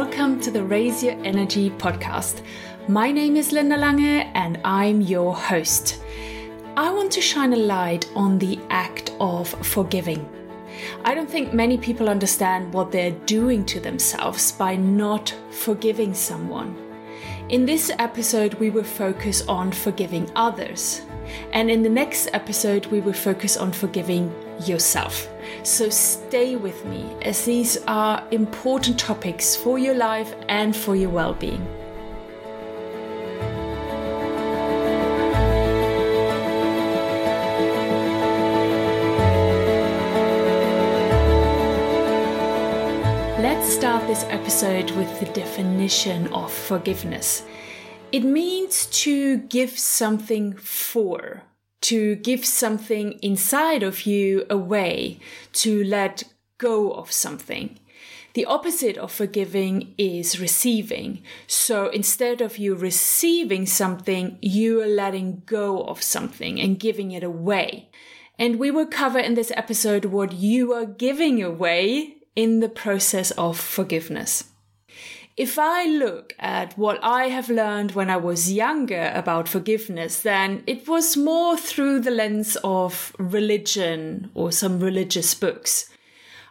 welcome to the Raise Your Energy podcast. My name is Linda Lange and I'm your host. I want to shine a light on the act of forgiving. I don't think many people understand what they're doing to themselves by not forgiving someone. In this episode, we will focus on forgiving others. And in the next episode, we will focus on forgiving yourself. So stay with me as these are important topics for your life and for your well being. Let's start this episode with the definition of forgiveness. It means to give something for, to give something inside of you away, to let go of something. The opposite of forgiving is receiving. So instead of you receiving something, you are letting go of something and giving it away. And we will cover in this episode what you are giving away in the process of forgiveness. If I look at what I have learned when I was younger about forgiveness, then it was more through the lens of religion or some religious books.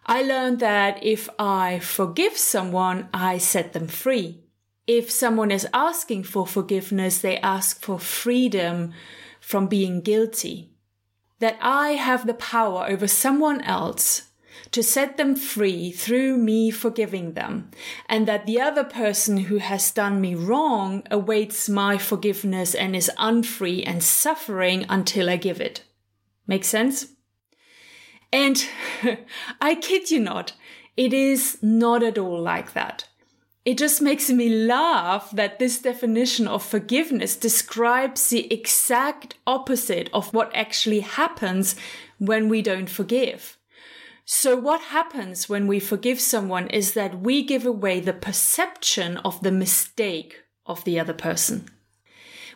I learned that if I forgive someone, I set them free. If someone is asking for forgiveness, they ask for freedom from being guilty. That I have the power over someone else to set them free through me forgiving them, and that the other person who has done me wrong awaits my forgiveness and is unfree and suffering until I give it. Make sense? And I kid you not, it is not at all like that. It just makes me laugh that this definition of forgiveness describes the exact opposite of what actually happens when we don't forgive. So what happens when we forgive someone is that we give away the perception of the mistake of the other person.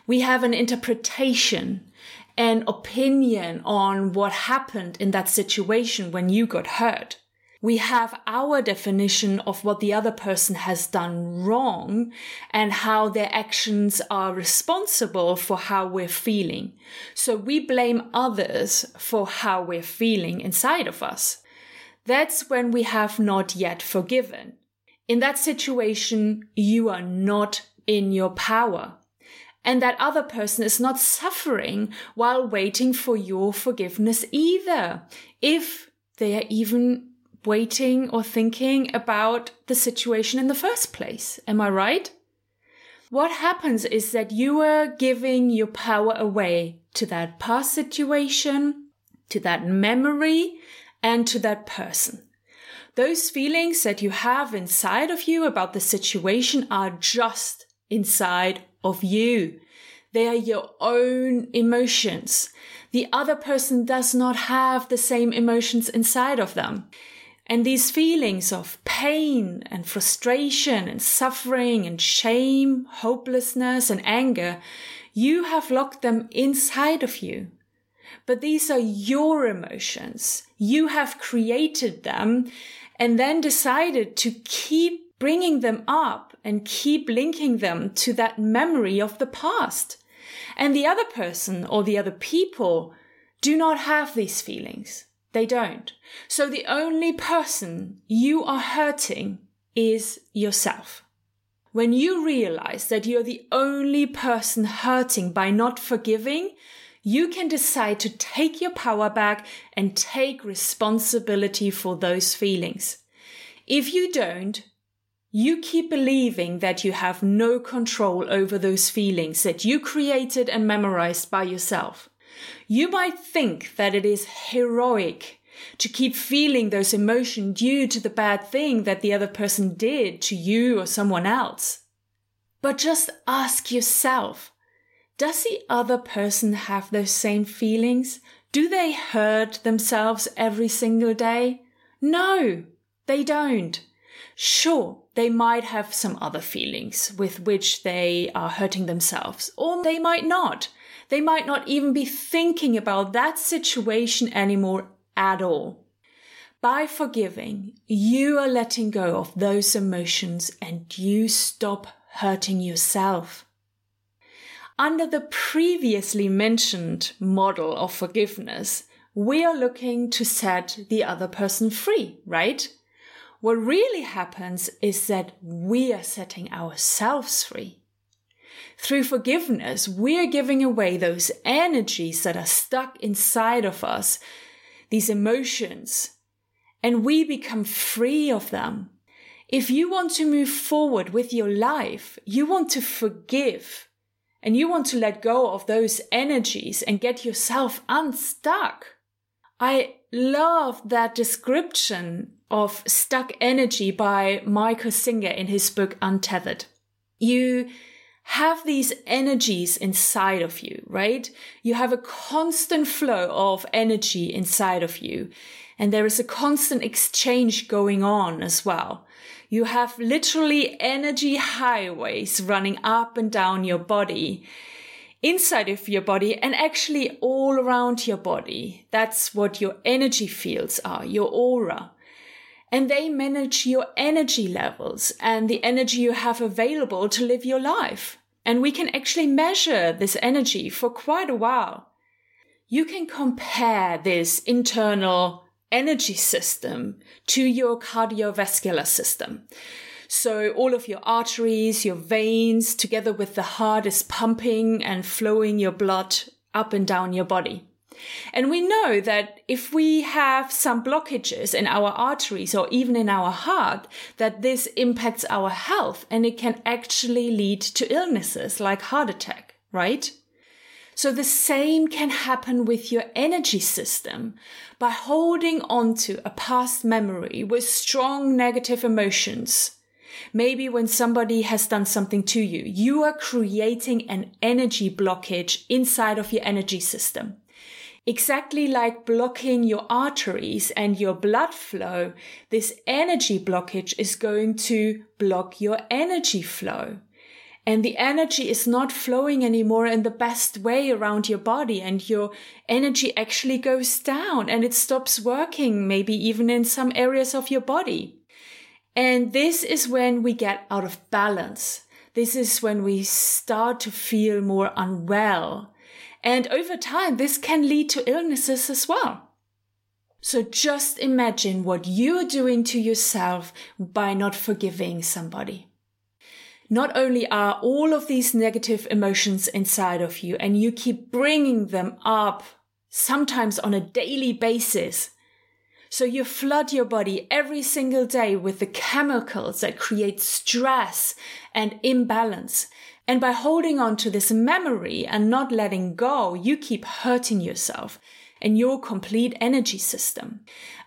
We have an interpretation, an opinion on what happened in that situation when you got hurt. We have our definition of what the other person has done wrong and how their actions are responsible for how we're feeling. So we blame others for how we're feeling inside of us that's when we have not yet forgiven. In that situation, you are not in your power. And that other person is not suffering while waiting for your forgiveness either. If they are even waiting or thinking about the situation in the first place. Am I right? What happens is that you are giving your power away to that past situation, to that memory, and to that person. Those feelings that you have inside of you about the situation are just inside of you. They are your own emotions. The other person does not have the same emotions inside of them. And these feelings of pain and frustration and suffering and shame, hopelessness and anger, you have locked them inside of you. But these are your emotions. You have created them and then decided to keep bringing them up and keep linking them to that memory of the past. And the other person or the other people do not have these feelings. They don't. So the only person you are hurting is yourself. When you realize that you're the only person hurting by not forgiving, you can decide to take your power back and take responsibility for those feelings. If you don't, you keep believing that you have no control over those feelings that you created and memorized by yourself. You might think that it is heroic to keep feeling those emotions due to the bad thing that the other person did to you or someone else. But just ask yourself, does the other person have those same feelings? Do they hurt themselves every single day? No, they don't. Sure, they might have some other feelings with which they are hurting themselves, or they might not. They might not even be thinking about that situation anymore at all. By forgiving, you are letting go of those emotions and you stop hurting yourself. Under the previously mentioned model of forgiveness, we are looking to set the other person free, right? What really happens is that we are setting ourselves free. Through forgiveness, we are giving away those energies that are stuck inside of us, these emotions, and we become free of them. If you want to move forward with your life, you want to forgive and you want to let go of those energies and get yourself unstuck. I love that description of stuck energy by Michael Singer in his book Untethered. You have these energies inside of you, right? You have a constant flow of energy inside of you. And there is a constant exchange going on as well. You have literally energy highways running up and down your body, inside of your body, and actually all around your body. That's what your energy fields are, your aura and they manage your energy levels and the energy you have available to live your life. And we can actually measure this energy for quite a while. You can compare this internal energy system to your cardiovascular system. So all of your arteries, your veins, together with the heart is pumping and flowing your blood up and down your body. And we know that if we have some blockages in our arteries or even in our heart, that this impacts our health and it can actually lead to illnesses like heart attack, right? So the same can happen with your energy system by holding on to a past memory with strong negative emotions. Maybe when somebody has done something to you, you are creating an energy blockage inside of your energy system. Exactly like blocking your arteries and your blood flow, this energy blockage is going to block your energy flow. And the energy is not flowing anymore in the best way around your body and your energy actually goes down and it stops working, maybe even in some areas of your body. And this is when we get out of balance. This is when we start to feel more unwell and over time, this can lead to illnesses as well. So just imagine what you're doing to yourself by not forgiving somebody. Not only are all of these negative emotions inside of you and you keep bringing them up, sometimes on a daily basis. So you flood your body every single day with the chemicals that create stress and imbalance. And by holding on to this memory and not letting go, you keep hurting yourself and your complete energy system.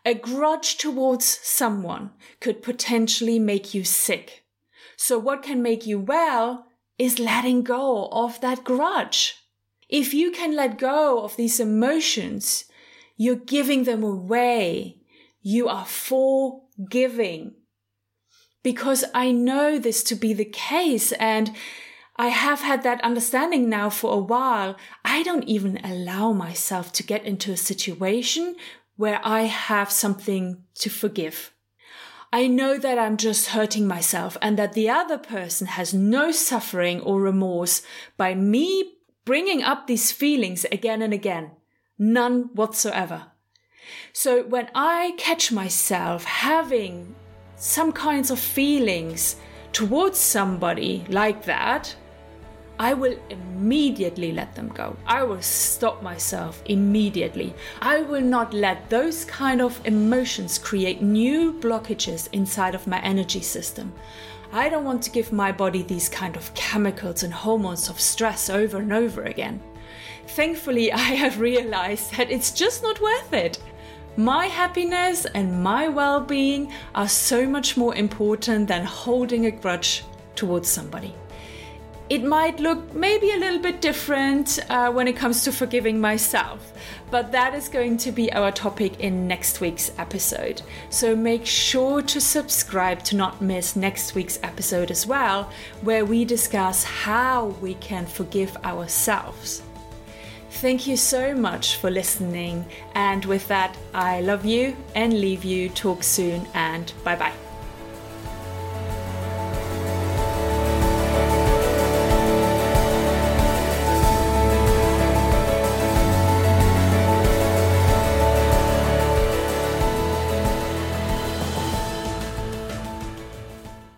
A grudge towards someone could potentially make you sick. So what can make you well is letting go of that grudge. If you can let go of these emotions, you're giving them away. You are forgiving. Because I know this to be the case and I have had that understanding now for a while. I don't even allow myself to get into a situation where I have something to forgive. I know that I'm just hurting myself and that the other person has no suffering or remorse by me bringing up these feelings again and again. None whatsoever. So when I catch myself having some kinds of feelings towards somebody like that, I will immediately let them go. I will stop myself immediately. I will not let those kind of emotions create new blockages inside of my energy system. I don't want to give my body these kind of chemicals and hormones of stress over and over again. Thankfully, I have realized that it's just not worth it. My happiness and my well being are so much more important than holding a grudge towards somebody. It might look maybe a little bit different uh, when it comes to forgiving myself, but that is going to be our topic in next week's episode. So make sure to subscribe to not miss next week's episode as well, where we discuss how we can forgive ourselves. Thank you so much for listening. And with that, I love you and leave you. Talk soon and bye bye.